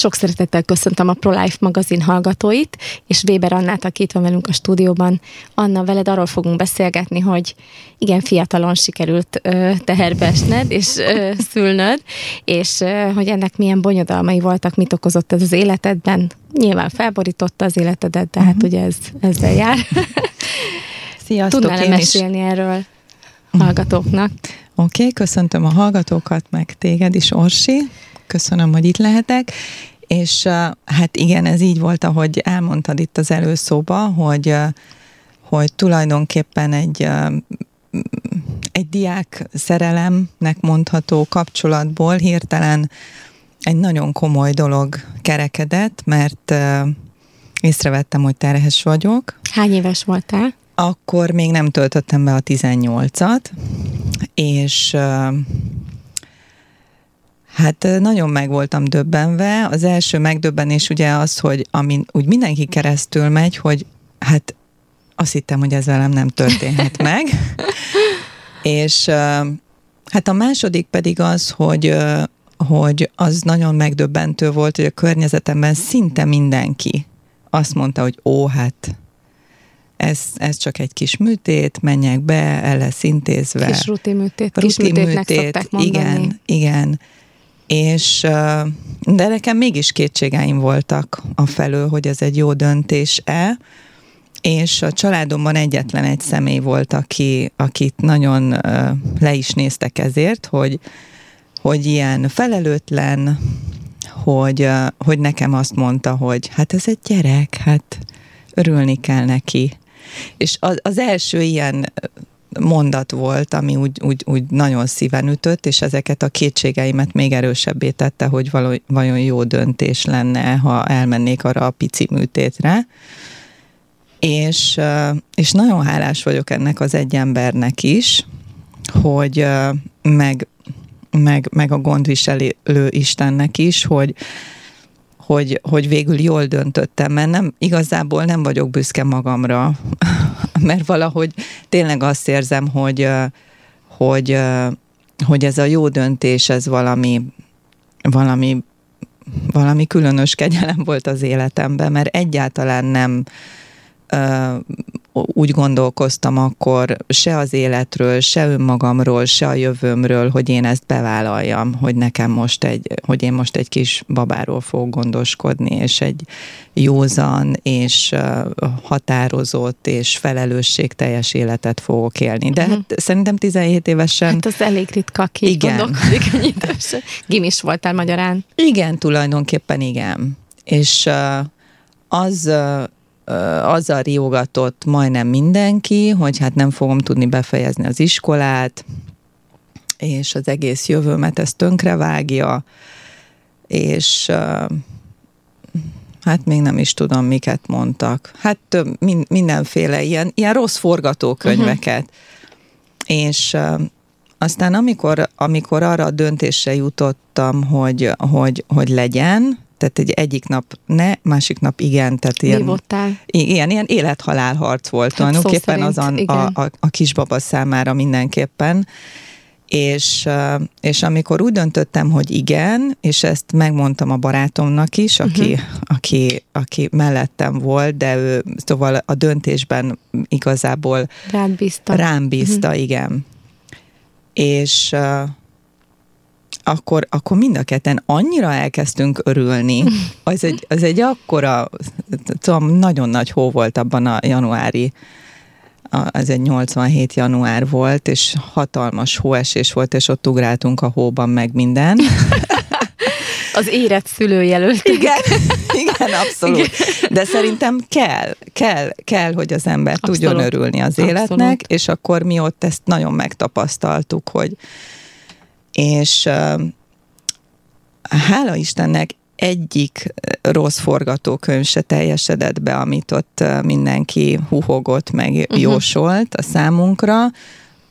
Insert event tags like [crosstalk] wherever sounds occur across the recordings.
Sok szeretettel köszöntöm a ProLife magazin hallgatóit, és Weber Annát, aki itt van velünk a stúdióban. Anna, veled arról fogunk beszélgetni, hogy igen, fiatalon sikerült ö, teherbe esned és ö, szülnöd, és ö, hogy ennek milyen bonyodalmai voltak, mit okozott ez az életedben. Nyilván felborította az életedet, de hát uh-huh. ugye ez, ezzel jár. [laughs] Sziasztok, Tudnál én mesélni is. erről hallgatóknak? Oké, okay, köszöntöm a hallgatókat, meg téged is, Orsi. Köszönöm, hogy itt lehetek. És hát igen, ez így volt, ahogy elmondtad itt az előszóba, hogy, hogy tulajdonképpen egy egy diák szerelemnek mondható kapcsolatból hirtelen egy nagyon komoly dolog kerekedett, mert észrevettem, hogy terhes vagyok. Hány éves voltál? Akkor még nem töltöttem be a 18-at, és Hát nagyon meg voltam döbbenve. Az első megdöbbenés ugye az, hogy amin úgy mindenki keresztül megy, hogy hát azt hittem, hogy ez velem nem történhet [laughs] meg. És hát a második pedig az, hogy, hogy az nagyon megdöbbentő volt, hogy a környezetemben szinte mindenki azt mondta, hogy ó, hát ez, ez csak egy kis műtét, menjek be, el lesz intézve. Kis rutinműtét, kis műtét, Igen, igen. És, de nekem mégis kétségeim voltak a felől, hogy ez egy jó döntés-e, és a családomban egyetlen egy személy volt, aki, akit nagyon le is néztek ezért, hogy, hogy ilyen felelőtlen, hogy, hogy nekem azt mondta, hogy hát ez egy gyerek, hát örülni kell neki. És az, az első ilyen mondat volt, ami úgy, úgy, úgy nagyon szíven ütött, és ezeket a kétségeimet még erősebbé tette, hogy való, vajon jó döntés lenne, ha elmennék arra a pici műtétre. És, és nagyon hálás vagyok ennek az egy embernek is, hogy meg, meg, meg a gondviselő Istennek is, hogy, hogy, hogy végül jól döntöttem, mert nem, igazából nem vagyok büszke magamra, [laughs] mert valahogy tényleg azt érzem, hogy, hogy, hogy ez a jó döntés, ez valami, valami, valami különös kegyelem volt az életemben, mert egyáltalán nem úgy gondolkoztam akkor se az életről, se önmagamról, se a jövőmről, hogy én ezt bevállaljam, hogy nekem most egy, hogy én most egy kis babáról fogok gondoskodni, és egy józan, és határozott, és felelősségteljes életet fogok élni. De uh-huh. hát szerintem 17 évesen... Hát az elég ritka, aki igen. gondolkodik ennyit. Gimis voltál magyarán. Igen, tulajdonképpen igen. És az azzal riogatott majdnem mindenki, hogy hát nem fogom tudni befejezni az iskolát, és az egész jövőmet ezt tönkrevágja, és hát még nem is tudom, miket mondtak. Hát több, mindenféle ilyen, ilyen rossz forgatókönyveket. Uh-huh. És aztán amikor, amikor arra a döntésre jutottam, hogy, hogy, hogy legyen, tehát egy egyik nap ne, másik nap igen. Tehát ilyen. Igen, ilyen élet-halál harc volt hát tulajdonképpen az a, a, a, a kisbaba számára mindenképpen. És, és amikor úgy döntöttem, hogy igen, és ezt megmondtam a barátomnak is, aki, uh-huh. aki, aki mellettem volt, de ő szóval a döntésben igazából rám bízta. Rám bízta, uh-huh. igen. És akkor, akkor mind a ketten annyira elkezdtünk örülni. Az egy, az egy akkora, tudom, nagyon nagy hó volt abban a januári, ez egy 87 január volt, és hatalmas hóesés volt, és ott ugráltunk a hóban meg minden. [laughs] Az érett szülőjelölt. Igen, [laughs] igen, abszolút. Igen. De szerintem kell, kell, kell, hogy az ember abszolút. tudjon örülni az életnek, abszolút. és akkor mi ott ezt nagyon megtapasztaltuk, hogy és hála Istennek egyik rossz forgatókönyv se teljesedett be, amit ott mindenki huhogott, meg uh-huh. jósolt a számunkra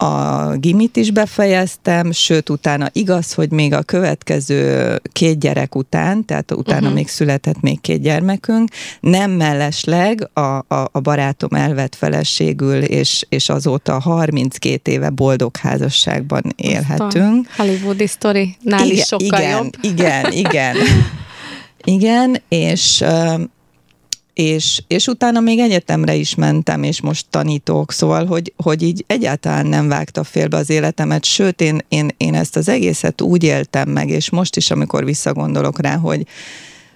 a gimit is befejeztem, sőt, utána igaz, hogy még a következő két gyerek után, tehát utána uh-huh. még született még két gyermekünk, nem mellesleg a, a, a barátom elvett feleségül, és, és azóta 32 éve boldog házasságban élhetünk. Hollywoodi sztori, nál igen, is sokkal igen, jobb. Igen, igen. [laughs] Igen, és és, és utána még egyetemre is mentem, és most tanítok, szóval, hogy, hogy így egyáltalán nem vágta félbe az életemet, sőt, én, én, én ezt az egészet úgy éltem meg, és most is, amikor visszagondolok rá, hogy,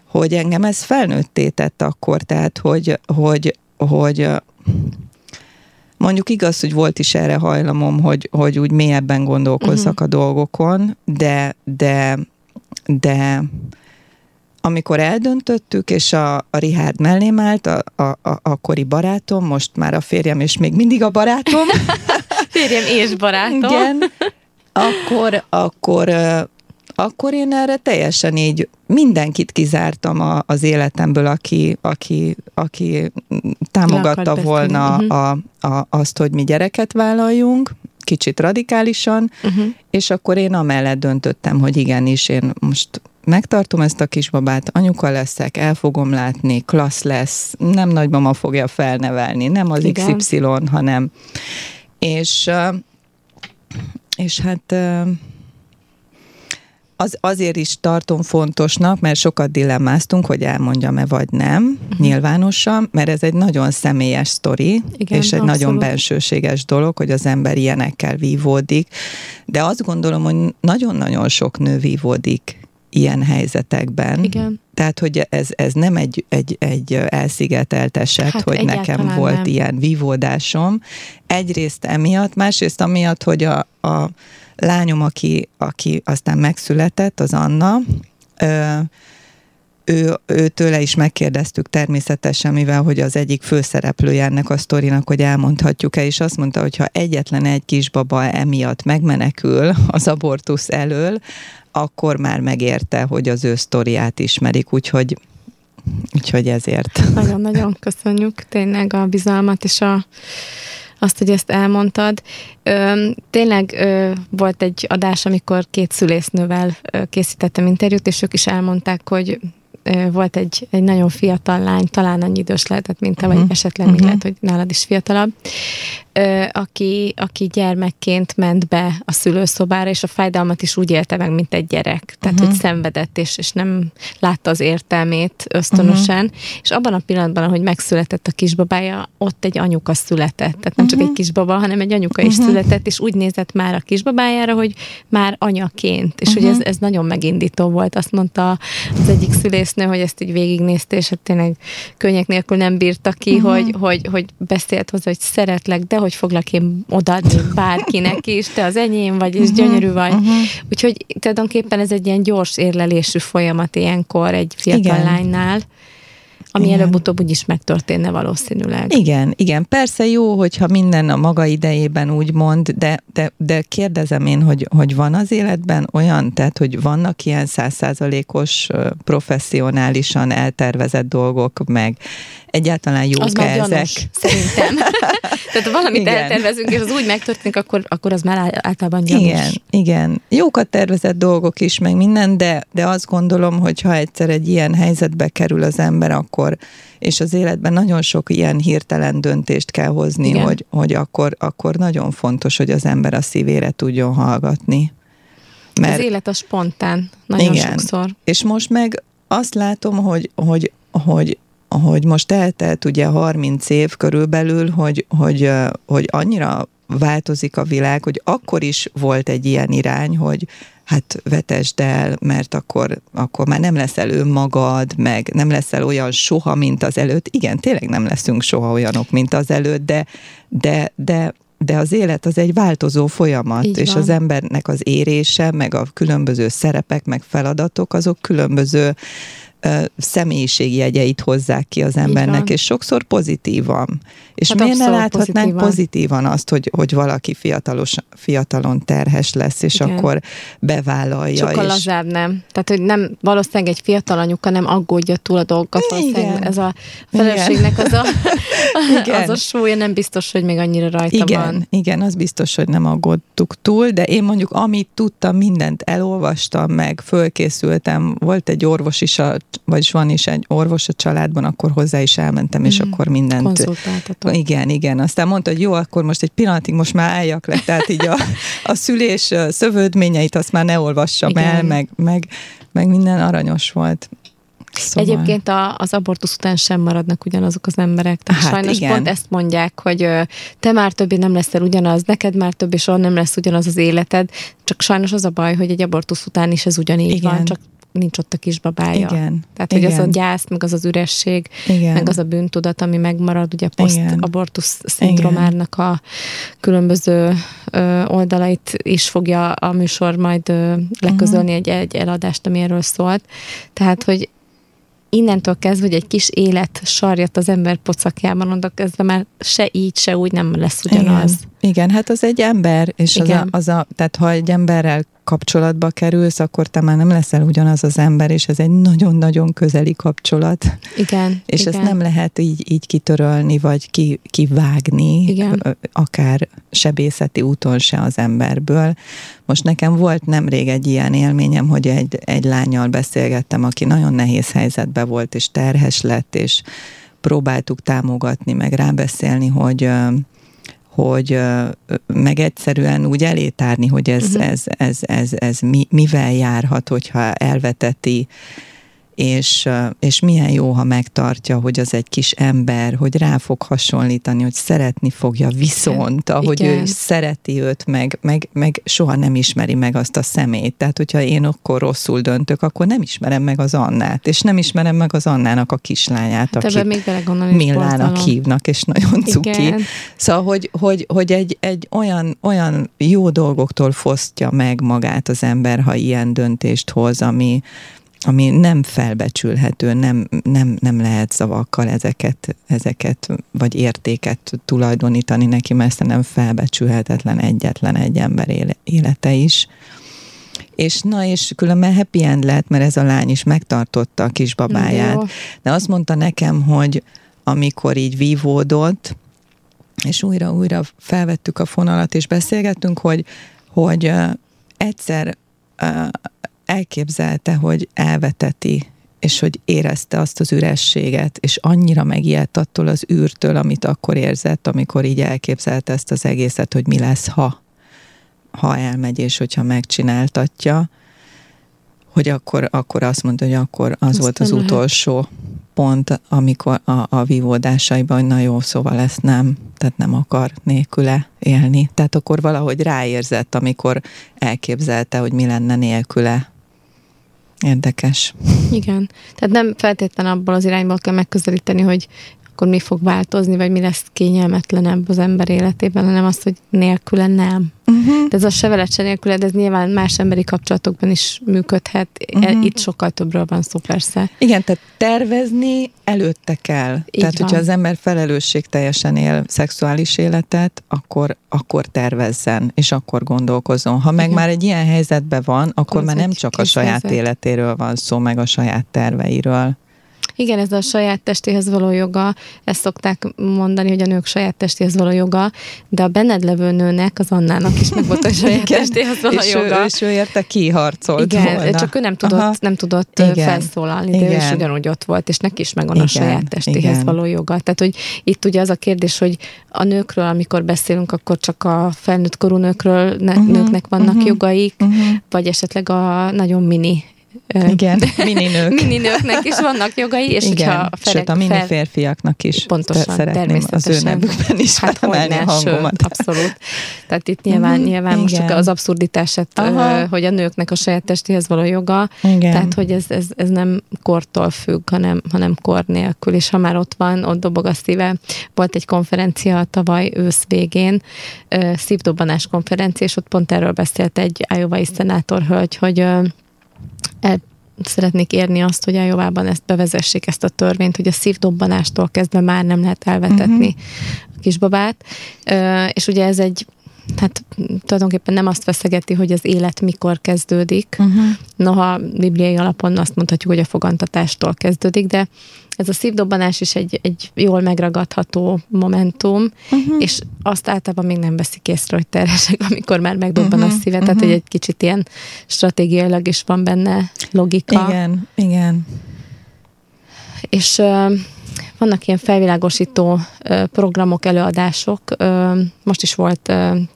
hogy engem ez felnőtté tett akkor, tehát, hogy, hogy, hogy mondjuk igaz, hogy volt is erre hajlamom, hogy, hogy úgy mélyebben gondolkozzak uh-huh. a dolgokon, de, de, de amikor eldöntöttük, és a, a Richard mellém állt, a, a, a akkori barátom, most már a férjem, és még mindig a barátom. [laughs] férjem és barátom. Igen. Akkor, akkor, akkor én erre teljesen így mindenkit kizártam a, az életemből, aki, aki, aki támogatta volna a, a, azt, hogy mi gyereket vállaljunk, kicsit radikálisan, uh-huh. és akkor én amellett döntöttem, hogy igenis, én most megtartom ezt a kisbabát, anyuka leszek, el fogom látni, klassz lesz, nem nagymama fogja felnevelni, nem az Igen. XY, hanem és, és hát az, azért is tartom fontosnak, mert sokat dilemmáztunk, hogy elmondjam-e vagy nem, uh-huh. nyilvánosan, mert ez egy nagyon személyes sztori, Igen, és egy abszolút. nagyon bensőséges dolog, hogy az ember ilyenekkel vívódik, de azt gondolom, hogy nagyon-nagyon sok nő vívódik ilyen helyzetekben. Igen. Tehát, hogy ez, ez nem egy, egy, egy elszigetelt eset, hát hogy nekem volt nem. ilyen vívódásom. Egyrészt emiatt, másrészt amiatt, hogy a, a lányom, aki, aki aztán megszületett, az Anna, ö, ő, ő tőle is megkérdeztük természetesen, mivel hogy az egyik főszereplője ennek a sztorinak, hogy elmondhatjuk-e, és azt mondta, hogy ha egyetlen egy kisbaba emiatt megmenekül az abortusz elől, akkor már megérte, hogy az ő sztoriát ismerik, úgyhogy Úgyhogy ezért. Nagyon-nagyon köszönjük tényleg a bizalmat és a, azt, hogy ezt elmondtad. Ö, tényleg ö, volt egy adás, amikor két szülésznővel ö, készítettem interjút, és ők is elmondták, hogy volt egy, egy nagyon fiatal lány, talán annyi idős lehetett, mint te, vagy mhm. esetleg még lehet, hogy nálad is fiatalabb, aki, aki gyermekként ment be a szülőszobára, és a fájdalmat is úgy élte meg, mint egy gyerek. Tehát, uh-huh. hogy szenvedett, és, és nem látta az értelmét ösztönösen. Uh-huh. És abban a pillanatban, ahogy megszületett a kisbabája, ott egy anyuka született. Tehát nem uh-huh. csak egy kisbaba, hanem egy anyuka uh-huh. is született, és úgy nézett már a kisbabájára, hogy már anyaként. És uh-huh. hogy ez, ez nagyon megindító volt. Azt mondta az egyik szülésznő, hogy ezt így végignézte, és hát tényleg könnyek nélkül nem bírta ki, uh-huh. hogy, hogy, hogy beszélt hozzá, hogy szeretlek, de hogy foglak én odaadni [laughs] bárkinek is, te az enyém vagy, és uh-huh, gyönyörű vagy. Uh-huh. Úgyhogy tulajdonképpen ez egy ilyen gyors érlelésű folyamat ilyenkor egy fiatal Igen. lánynál ami igen. előbb-utóbb úgyis megtörténne valószínűleg. Igen, igen. Persze jó, hogyha minden a maga idejében úgy mond, de, de, de kérdezem én, hogy, hogy van az életben olyan, tehát, hogy vannak ilyen százszázalékos professzionálisan eltervezett dolgok, meg egyáltalán jók az ezek? Gyanús, szerintem. [laughs] Tehát ha valamit igen. eltervezünk, és az úgy megtörténik, akkor, akkor az már általában gyanús. Igen, igen. Jókat tervezett dolgok is, meg minden, de, de azt gondolom, hogy ha egyszer egy ilyen helyzetbe kerül az ember, akkor és az életben nagyon sok ilyen hirtelen döntést kell hozni, hogy, hogy akkor, akkor nagyon fontos, hogy az ember a szívére tudjon hallgatni. Mert, az élet a spontán, nagyon igen. sokszor. És most meg azt látom, hogy, hogy, hogy hogy most eltelt ugye 30 év körülbelül, hogy, hogy, hogy annyira változik a világ, hogy akkor is volt egy ilyen irány, hogy hát vetesd el, mert akkor, akkor már nem leszel önmagad, meg nem leszel olyan soha, mint az előtt. Igen, tényleg nem leszünk soha olyanok, mint az előtt, de, de, de, de az élet az egy változó folyamat, Így és van. az embernek az érése, meg a különböző szerepek, meg feladatok, azok különböző személyiségjegyeit hozzák ki az embernek, és sokszor pozitívan. És hát miért ne láthatnánk pozitívan. pozitívan azt, hogy, hogy valaki fiatalos, fiatalon terhes lesz, és Igen. akkor bevállalja. Sokkal és... lazább nem. Tehát, hogy nem valószínűleg egy fiatal anyuka nem aggódja túl a dolgokat, valószínűleg ez a feleségnek az a, [laughs] az a súlya nem biztos, hogy még annyira rajta Igen. van. Igen, az biztos, hogy nem aggódtuk túl, de én mondjuk amit tudtam, mindent elolvastam meg, fölkészültem, volt egy orvos is a vagyis van is egy orvos a családban, akkor hozzá is elmentem, és mm. akkor mindent... Konzultáltatok. Igen, igen. Aztán mondta, hogy jó, akkor most egy pillanatig most már álljak le, tehát így a, [laughs] a szülés szövődményeit azt már ne olvassam igen. el, meg, meg, meg minden aranyos volt. Szóval... Egyébként a, az abortusz után sem maradnak ugyanazok az emberek. Tehát hát sajnos igen. pont ezt mondják, hogy te már többé nem leszel ugyanaz, neked már többé soha nem lesz ugyanaz az életed, csak sajnos az a baj, hogy egy abortusz után is ez ugyanígy igen. van, csak nincs ott a kisbabája. Igen. Tehát, hogy Igen. az a gyász, meg az az üresség, Igen. meg az a bűntudat, ami megmarad, ugye poszt-abortusz szindromárnak a különböző ö, oldalait is fogja a műsor majd ö, leközölni uh-huh. egy, egy eladást, ami erről szólt. Tehát, hogy innentől kezdve, hogy egy kis élet sarjat az ember pocakjában, onnantól kezdve már se így, se úgy nem lesz ugyanaz. Igen, Igen hát az egy ember, és az a, az a, tehát ha egy emberrel kapcsolatba kerülsz, akkor te már nem leszel ugyanaz az ember, és ez egy nagyon-nagyon közeli kapcsolat. Igen. És igen. ezt nem lehet így, így kitörölni, vagy ki, kivágni, igen. akár sebészeti úton se az emberből. Most nekem volt nemrég egy ilyen élményem, hogy egy, egy lányjal beszélgettem, aki nagyon nehéz helyzetben volt, és terhes lett, és próbáltuk támogatni, meg rábeszélni, hogy hogy meg egyszerűen úgy elétárni, hogy ez, uh-huh. ez, ez, ez, ez mi, mivel járhat, hogyha elveteti és, és milyen jó, ha megtartja, hogy az egy kis ember, hogy rá fog hasonlítani, hogy szeretni fogja viszont, ahogy Igen. ő szereti őt, meg, meg, meg soha nem ismeri meg azt a szemét. Tehát, hogyha én akkor rosszul döntök, akkor nem ismerem meg az Annát, és nem ismerem meg az Annának a kislányát, hát akit még Millának hívnak, és nagyon cuki. Igen. Szóval, hogy, hogy, hogy egy, egy olyan, olyan jó dolgoktól fosztja meg magát az ember, ha ilyen döntést hoz, ami, ami nem felbecsülhető, nem, nem, nem lehet szavakkal ezeket, ezeket, vagy értéket tulajdonítani neki, mert nem felbecsülhetetlen egyetlen egy ember élete is. És na, és különben happy end lett, mert ez a lány is megtartotta a kisbabáját. Jó. De azt mondta nekem, hogy amikor így vívódott, és újra-újra felvettük a fonalat, és beszélgettünk, hogy, hogy egyszer elképzelte, hogy elveteti, és hogy érezte azt az ürességet, és annyira megijedt attól az űrtől, amit akkor érzett, amikor így elképzelte ezt az egészet, hogy mi lesz, ha, ha elmegy, és hogyha megcsináltatja, hogy akkor, akkor azt mondta, hogy akkor az Aztán volt az lehet. utolsó pont, amikor a, a vívódásaiban, hogy na jó, szóval ezt nem, tehát nem akar nélküle élni. Tehát akkor valahogy ráérzett, amikor elképzelte, hogy mi lenne nélküle, Érdekes. Igen. Tehát nem feltétlenül abból az irányból kell megközelíteni, hogy akkor mi fog változni, vagy mi lesz kényelmetlenebb az ember életében, hanem azt, hogy nélküle nem. Uh-huh. De ez a se veled, se ez nyilván más emberi kapcsolatokban is működhet. Uh-huh. Itt sokkal többről van szó persze. Igen, tehát tervezni előtte kell. Így tehát, van. hogyha az ember felelősség teljesen él szexuális életet, akkor, akkor tervezzen, és akkor gondolkozon. Ha meg Igen. már egy ilyen helyzetben van, akkor Az már nem csak a saját helyzet. életéről van szó, meg a saját terveiről. Igen, ez a saját testéhez való joga, ezt szokták mondani, hogy a nők saját testéhez való joga, de a benned levő nőnek, az Annának is meg volt a [laughs] saját Igen, testéhez való és joga. Ő, és ő érte kiharcolt Igen, volna. csak ő nem tudott, nem tudott Igen. felszólalni, de Igen. ő is ugyanúgy ott volt, és neki is megvan Igen. a saját testéhez Igen. való joga. Tehát, hogy itt ugye az a kérdés, hogy a nőkről, amikor beszélünk, akkor csak a felnőtt korú nőkről, ne, uh-huh, nőknek vannak uh-huh, jogaik, uh-huh. vagy esetleg a nagyon mini igen, [laughs] mininők. mininőknek is vannak jogai, és Igen, hogyha a felek, sőt a mini férfiaknak is pontosan, szeretném az ő nevükben is hát emelni a hangomat. Sőt, abszolút. Tehát itt nyilván, mm, nyilván most csak az abszurditását, Aha. hogy a nőknek a saját testéhez való joga, Igen. tehát hogy ez, ez, ez nem kortól függ, hanem, hanem kor nélkül, és ha már ott van, ott dobog a szíve. Volt egy konferencia tavaly ősz végén, szívdobbanás konferencia, és ott pont erről beszélt egy Iowa-i szenátorhölgy, hogy el szeretnék érni azt, hogy a Jovában ezt bevezessék, ezt a törvényt, hogy a szívdobbanástól kezdve már nem lehet elvetetni uh-huh. a kisbabát. És ugye ez egy hát tulajdonképpen nem azt veszegeti, hogy az élet mikor kezdődik. Uh-huh. Noha bibliai alapon azt mondhatjuk, hogy a fogantatástól kezdődik, de ez a szívdobbanás is egy, egy jól megragadható momentum, uh-huh. és azt általában még nem veszik észre, hogy terhesek, [laughs] amikor már megdobban uh-huh. a szíve, uh-huh. tehát hogy egy kicsit ilyen stratégiailag is van benne logika. Igen, igen. És uh, vannak ilyen felvilágosító programok, előadások. Most is volt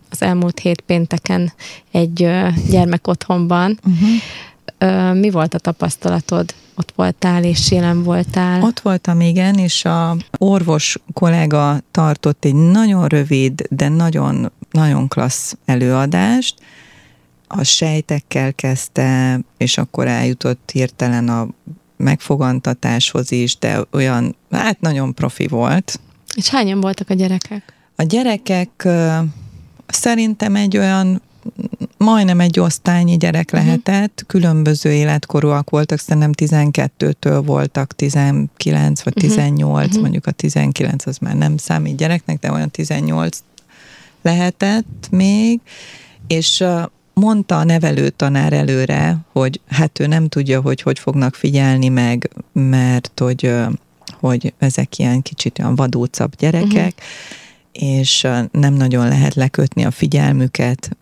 az elmúlt hét pénteken egy uh, gyermek otthonban. Uh-huh. Uh, mi volt a tapasztalatod? ott voltál, és jelen voltál. Ott voltam, igen, és a orvos kollega tartott egy nagyon rövid, de nagyon, nagyon klassz előadást, a sejtekkel kezdte, és akkor eljutott hirtelen a megfogantatáshoz is, de olyan, hát nagyon profi volt. És hányan voltak a gyerekek? A gyerekek szerintem egy olyan majdnem egy osztálynyi gyerek uh-huh. lehetett, különböző életkorúak voltak, szerintem 12-től voltak 19 vagy 18, uh-huh. Mhm. mondjuk a 19 az már nem számít gyereknek, de olyan 18 lehetett még, és mondta a nevelőtanár előre, hogy hát ő nem tudja, hogy hogy fognak figyelni meg, mert hogy, hogy ezek ilyen kicsit olyan vadócabb gyerekek, uh-huh. És nem nagyon lehet lekötni a figyelmüket,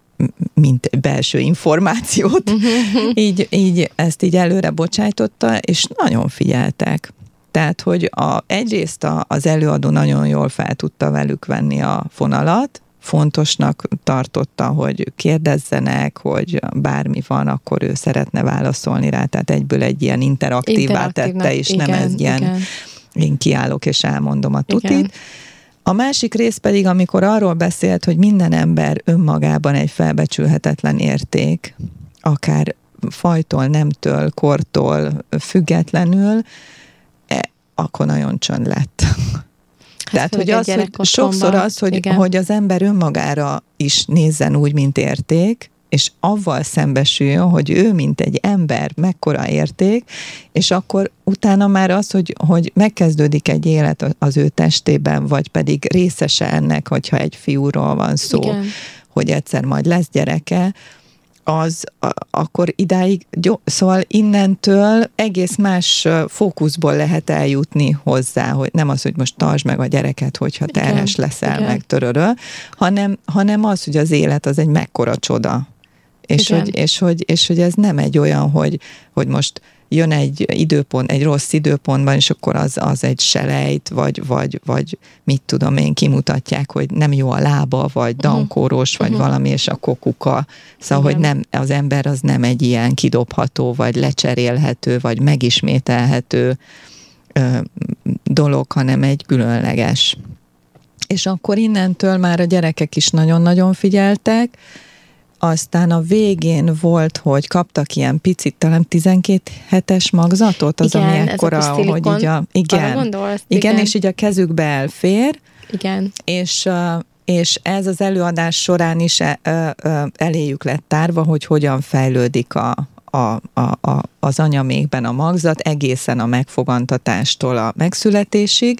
mint belső információt. [laughs] Így, így ezt így előre bocsájtotta, és nagyon figyeltek. Tehát, hogy a, egyrészt a, az előadó nagyon jól fel tudta velük venni a fonalat, fontosnak tartotta, hogy kérdezzenek, hogy bármi van, akkor ő szeretne válaszolni rá, tehát egyből egy ilyen interaktívá tette, és igen, nem ez ilyen, igen. én kiállok és elmondom a tutit. Igen. A másik rész pedig, amikor arról beszélt, hogy minden ember önmagában egy felbecsülhetetlen érték, akár fajtól, nemtől, kortól függetlenül, e, akkor nagyon csönd lett. [laughs] Tehát, hogy az, hogy sokszor az, hogy, hogy az ember önmagára is nézzen úgy, mint érték, és avval szembesüljön, hogy ő, mint egy ember, mekkora érték, és akkor utána már az, hogy, hogy megkezdődik egy élet az ő testében, vagy pedig részese ennek, hogyha egy fiúról van szó, Igen. hogy egyszer majd lesz gyereke, az a, akkor idáig, szóval innentől egész más fókuszból lehet eljutni hozzá, hogy nem az, hogy most tartsd meg a gyereket, hogyha terhes leszel, igen. meg töröröl, hanem, hanem az, hogy az élet az egy mekkora csoda. És hogy, és, hogy, és hogy ez nem egy olyan, hogy, hogy most jön egy időpont, egy rossz időpontban, és akkor az, az egy selejt, vagy, vagy, vagy mit tudom én, kimutatják, hogy nem jó a lába, vagy mhm. dankóros, vagy uh-huh. valami, és a kokuka. Szóval, Igen. hogy nem, az ember az nem egy ilyen kidobható, vagy lecserélhető, vagy megismételhető ö, dolog, hanem egy különleges. És akkor innentől már a gyerekek is nagyon-nagyon figyeltek, aztán a végén volt, hogy kaptak ilyen picit, talán 12 hetes magzatot, az, igen, ami ekkora, hogy így a, igen, gondolsz, igen, igen, és így a kezükbe elfér. Igen. És és ez az előadás során is e, eléjük lett tárva, hogy hogyan fejlődik a, a, a, a, az anyamékben a magzat, egészen a megfogantatástól a megszületésig,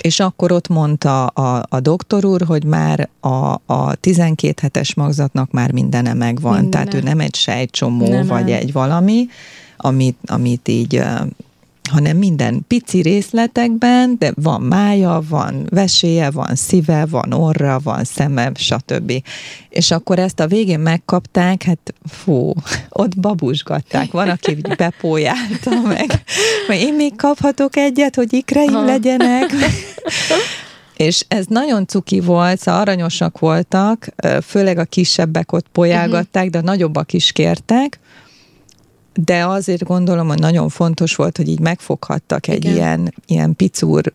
és akkor ott mondta a, a doktor úr, hogy már a, a 12 hetes magzatnak már mindene megvan. Mindene. Tehát ő nem egy sejtcsomó, nem, vagy nem. egy valami, amit, amit így hanem minden pici részletekben, de van mája, van veséje, van szíve, van orra, van szeme, stb. És akkor ezt a végén megkapták, hát fú, [laughs] ott babusgatták, van, aki bepójálta [laughs] meg, hogy én még kaphatok egyet, hogy ikreim ha. legyenek. [laughs] És ez nagyon cuki volt, szóval aranyosak voltak, főleg a kisebbek ott polyálgatták, uh-huh. de a nagyobbak is kértek, de azért gondolom, hogy nagyon fontos volt, hogy így megfoghattak egy Igen. ilyen, ilyen picúr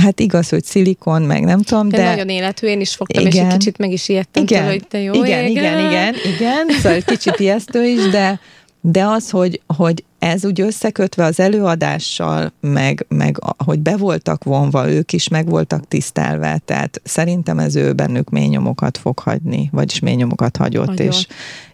hát igaz, hogy szilikon, meg nem tudom, de... de nagyon életű, én is fogtam, igen, és egy kicsit meg is ijedtem igen, tőle, hogy te jó igen, ég. igen, igen, igen, szóval kicsit ijesztő is, de, de az, hogy, hogy ez úgy összekötve az előadással, meg, meg hogy be voltak vonva, ők is meg voltak tisztelve, tehát szerintem ez ő bennük mély nyomokat fog hagyni, vagyis mély nyomokat hagyott, hagyott. És,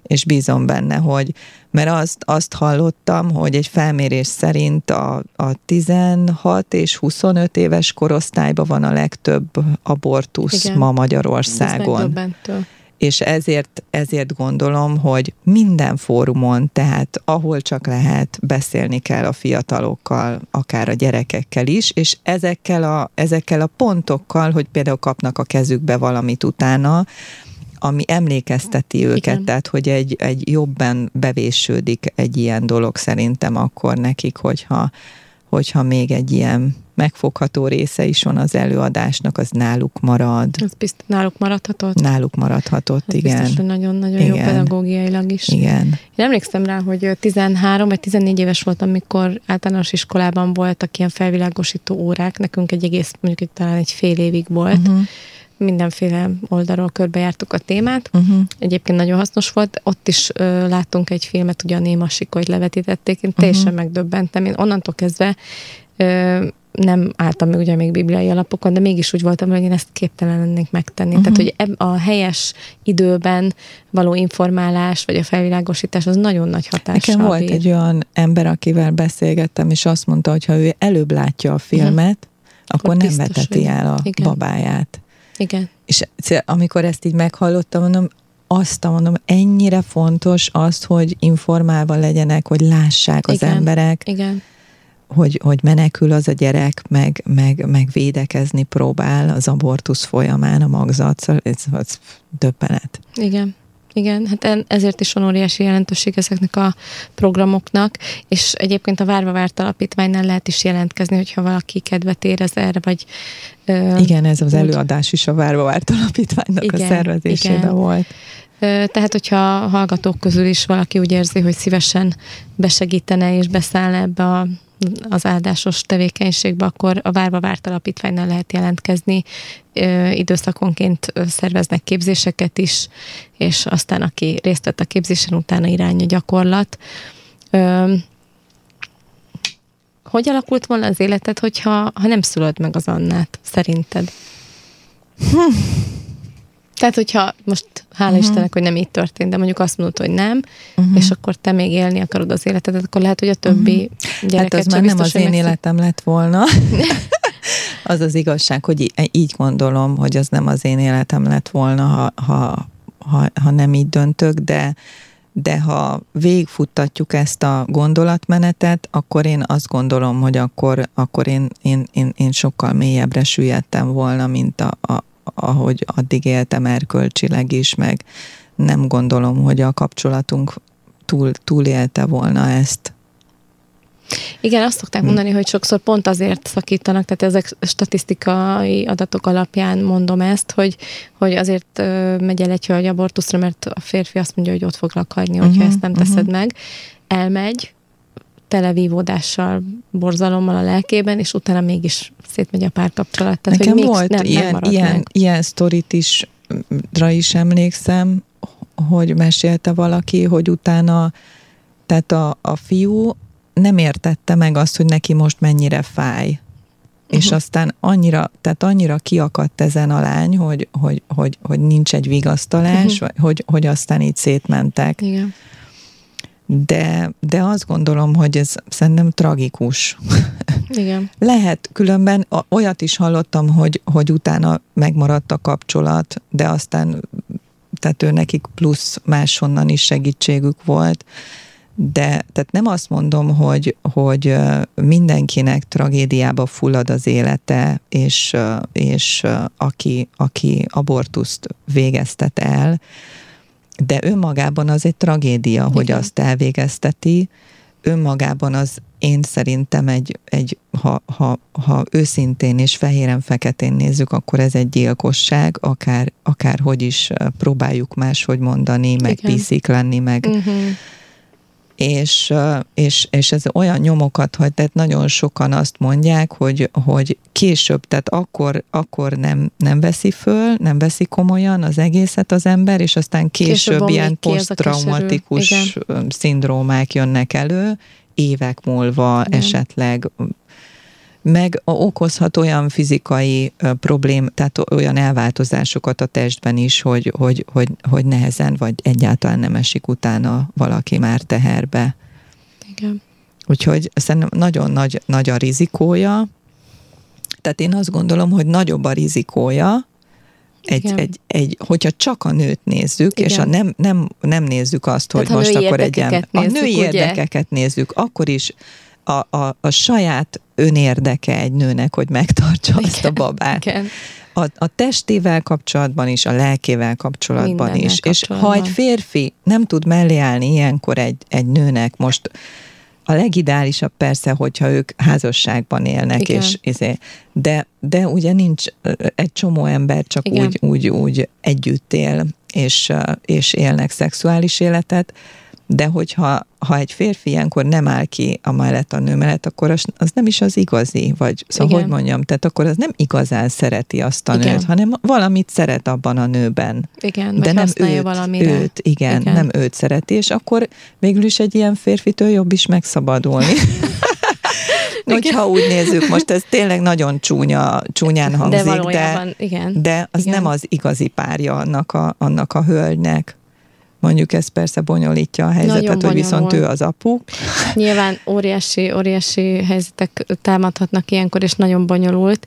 és bízom benne, hogy, mert azt, azt hallottam, hogy egy felmérés szerint a, a 16 és 25 éves korosztályban van a legtöbb abortusz Igen. ma Magyarországon. Ez és ezért, ezért gondolom, hogy minden fórumon, tehát ahol csak lehet, beszélni kell a fiatalokkal, akár a gyerekekkel is, és ezekkel a, ezekkel a pontokkal, hogy például kapnak a kezükbe valamit utána, ami emlékezteti őket, Igen. tehát hogy egy, egy jobban bevésődik egy ilyen dolog szerintem akkor nekik, hogyha hogyha még egy ilyen megfogható része is van az előadásnak, az náluk marad. Az biztos, náluk maradhatott? Náluk maradhatott, Ez igen. biztos, hogy nagyon-nagyon jó Igen. pedagógiailag is. Igen. Én emlékszem rá, hogy 13 vagy 14 éves voltam, amikor általános iskolában voltak ilyen felvilágosító órák, nekünk egy egész, mondjuk egy, talán egy fél évig volt, Uh-huh. mindenféle oldalról körbejártuk a témát. Uh-huh. Egyébként nagyon hasznos volt. Ott is ö, láttunk egy filmet, ugye a Néma Sikolyt levetítették. Én teljesen uh-huh. megdöbbentem. Én onnantól kezdve ö, nem álltam meg ugye még bibliai alapokon, de mégis úgy voltam, hogy én ezt képtelen lennék megtenni. Uh-huh. Tehát, hogy eb- a helyes időben való informálás, vagy a felvilágosítás, az nagyon nagy hatással Nekem volt bír. egy olyan ember, akivel beszélgettem, és azt mondta, hogy ha ő előbb látja a filmet, akkor nem biztos, veteti hogy- el a igen. babáját. Igen. És amikor ezt így meghallottam, mondom, azt mondom, ennyire fontos az, hogy informálva legyenek, hogy lássák az Igen. emberek, Igen. Hogy, hogy menekül az a gyerek, meg, meg, meg védekezni próbál az abortusz folyamán a magzatszal, ez, ez döbbenet. Igen. Igen, hát ezért is van óriási jelentőség ezeknek a programoknak, és egyébként a Várva Várt Alapítványnál lehet is jelentkezni, hogyha valaki kedvet érez erre, vagy... Ö, Igen, ez az úgy- előadás is a Várva Várt Alapítványnak Igen, a szervezésében igen. volt. Ö, Tehát, hogyha a hallgatók közül is valaki úgy érzi, hogy szívesen besegítene és beszállna ebbe a, az áldásos tevékenységbe, akkor a Várva Várt Alapítványnál lehet jelentkezni. Időszakonként szerveznek képzéseket is, és aztán aki részt vett a képzésen, utána irány a gyakorlat. Hogy alakult volna az életed, hogyha ha nem szülöd meg az Annát, szerinted? [laughs] Tehát, hogyha most hála uh-huh. Istennek, hogy nem így történt, de mondjuk azt mondod, hogy nem, uh-huh. és akkor te még élni akarod az életedet, akkor lehet, hogy a többi uh-huh. gyereket Hát az már nem biztos, az hogy én megszok- életem lett volna. [laughs] az az igazság, hogy így gondolom, hogy az nem az én életem lett volna, ha, ha, ha, ha nem így döntök, de, de ha végigfuttatjuk ezt a gondolatmenetet, akkor én azt gondolom, hogy akkor, akkor én, én, én, én sokkal mélyebbre süllyedtem volna, mint a, a, ahogy addig éltem erkölcsileg is, meg nem gondolom, hogy a kapcsolatunk túl, túlélte volna ezt. Igen, azt szokták Hm. mondani, hogy sokszor pont azért szakítanak, tehát ezek statisztikai adatok alapján mondom ezt, hogy, hogy azért megy el egy hölgy abortuszra, mert a férfi azt mondja, hogy ott foglak hagyni, hogyha Mhm, ezt nem teszed mhm. meg. Elmegy, televívódással, borzalommal a lelkében, és utána mégis szétmegy a párkapcsolat. Tehát, Nekem hogy volt nem, nem ilyen, marad ilyen, meg. ilyen sztorit is, rá is emlékszem, hogy mesélte valaki, hogy utána, tehát a, a fiú nem értette meg azt, hogy neki most mennyire fáj. Uh-huh. És Mhm. aztán annyira, tehát annyira kiakadt ezen a lány, hogy, hogy, hogy, hogy nincs egy vigasztalás, uh-huh. hogy, hogy aztán így szétmentek. Igen. De, de azt gondolom, hogy ez szerintem tragikus. Igen. Lehet, különben olyat is hallottam, hogy, hogy utána megmaradt a kapcsolat, de aztán tehát ő nekik plusz máshonnan is segítségük volt. De tehát nem azt mondom, hogy, hogy mindenkinek tragédiába fullad az élete, és, és aki, aki abortuszt végeztet el, de önmagában az egy tragédia, hogy Igen. azt elvégezteti, önmagában az én szerintem egy, egy ha, ha, ha őszintén és fehéren-feketén nézzük, akkor ez egy gyilkosság, akár, akár hogy is próbáljuk máshogy mondani, meg Igen. piszik lenni, meg Uh-huh. És, és, és ez olyan nyomokat hagy, tehát nagyon sokan azt mondják, hogy, hogy később, tehát akkor, akkor nem, nem veszi föl, nem veszi komolyan az egészet az ember, és aztán később, Később ilyen keserű, szindrómák jönnek elő, évek múlva Igen. esetleg meg okozhat olyan fizikai problém, tehát olyan elváltozásokat a testben is, hogy, hogy, hogy, hogy nehezen, vagy egyáltalán nem esik utána valaki már teherbe. Igen. Úgyhogy szerintem nagyon nagy, nagy a rizikója. Tehát én azt gondolom, hogy nagyobb a rizikója, egy, Igen. egy, egy, hogyha csak a nőt nézzük, Igen. és a nem, nem, nem nézzük azt, hogy Tehát, ha most akkor egy érdekeket a női ugye? érdekeket nézzük, akkor is a, a, a saját önérdeke egy nőnek, hogy megtartsa azt a Igen. babát. Igen. A, a testével kapcsolatban is, a lelkével kapcsolatban Mindennel is. És ha kapcsolatban. egy férfi nem tud mellé állni ilyenkor egy, egy nőnek, most a legideálisabb persze, hogyha ők házasságban élnek, Igen. és izé, de, de ugye nincs egy csomó ember csak úgy, úgy, úgy együtt él, és, és élnek szexuális életet, de hogyha ha egy férfi ilyenkor nem áll ki a mellett a nő mellett, akkor az, az nem is az igazi, vagy szóval Igen. hogy mondjam, tehát akkor az nem igazán szereti azt a igen. nőt, hanem valamit szeret abban a nőben. Igen, de nem őt, valamire. őt igen, igen, nem őt szereti, és akkor végül is egy ilyen férfitől jobb is megszabadulni. [laughs] [laughs] Hogyha úgy nézzük, most ez tényleg nagyon csúnya, csúnyán hangzik, de, de, igen. de az igen. nem az igazi párja annak a, annak a hölgynek. Mondjuk ez persze bonyolítja a helyzetet, hogy viszont ő az apu. Nyilván óriási, óriási helyzetek támadhatnak ilyenkor, és nagyon bonyolult,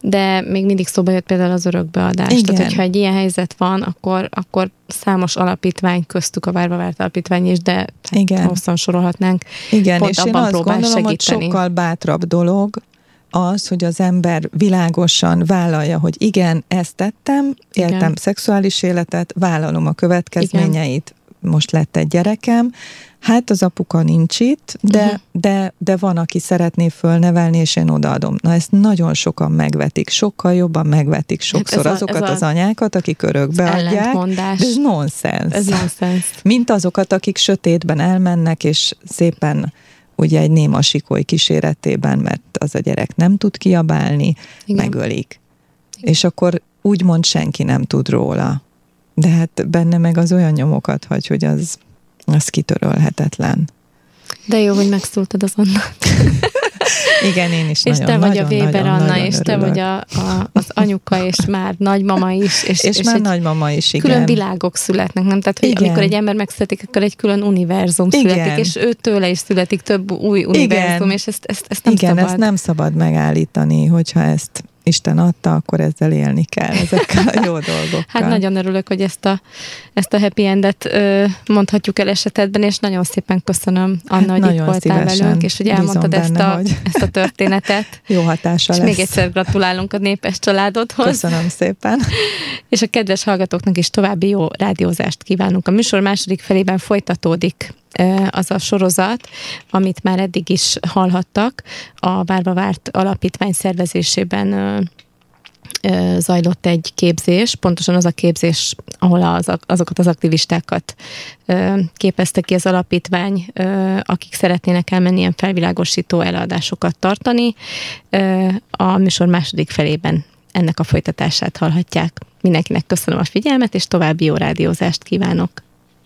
de még mindig szóba jött például az örökbeadás. Igen. Tehát, hogyha egy ilyen helyzet van, akkor, akkor számos alapítvány, köztük a Várva Várt Alapítvány is, de hát Igen. hosszan sorolhatnánk. Igen, Pont és én azt gondolom, segíteni. hogy sokkal bátrabb dolog, az, hogy az ember világosan vállalja, hogy igen, ezt tettem, éltem igen. szexuális életet, vállalom a következményeit, igen. most lett egy gyerekem, hát az apuka nincs itt, de, uh-huh. de, de van, aki szeretné fölnevelni, és én odaadom. Na ezt nagyon sokan megvetik, sokkal jobban megvetik hát sokszor hát azokat a, az anyákat, akik örökbe adják. De ez nonsens. Ez nonsens. Mint azokat, akik sötétben elmennek, és szépen ugye egy néma sikoly kíséretében, mert az a gyerek nem tud kiabálni, Igen. megölik. Igen. És akkor úgymond senki nem tud róla. De hát benne meg az olyan nyomokat hagy, hogy az, az kitörölhetetlen. De jó, hogy megszóltad az Annát. [laughs] Igen, én is És nagyon, te vagy nagyon, a Weber nagyon, Anna, nagyon és te vagy a, a, az anyuka, és már nagymama is. És, és, és már nagymama is, igen. Külön világok születnek, nem? Tehát, hogy igen. amikor egy ember megszületik, akkor egy külön univerzum igen. születik, és ő tőle is születik több új univerzum, igen. és ezt, ezt, ezt nem igen, szabad. ezt nem szabad megállítani, hogyha ezt Isten adta, akkor ezzel élni kell, ezekkel a jó dolgokkal. Hát nagyon örülök, hogy ezt a, ezt a happy endet ö, mondhatjuk el esetedben, és nagyon szépen köszönöm, Anna, hát hogy itt voltál velünk, és hogy elmondtad benne, ezt, a, hogy... ezt a történetet. [laughs] jó hatása és lesz. még egyszer gratulálunk a népes családodhoz. Köszönöm szépen. [laughs] és a kedves hallgatóknak is további jó rádiózást kívánunk. A műsor második felében folytatódik az a sorozat, amit már eddig is hallhattak, a Várva Várt alapítvány szervezésében zajlott egy képzés, pontosan az a képzés, ahol az, azokat az aktivistákat képezte ki az alapítvány, akik szeretnének elmenni ilyen felvilágosító eladásokat tartani. A műsor második felében ennek a folytatását hallhatják. Mindenkinek köszönöm a figyelmet, és további jó rádiózást kívánok!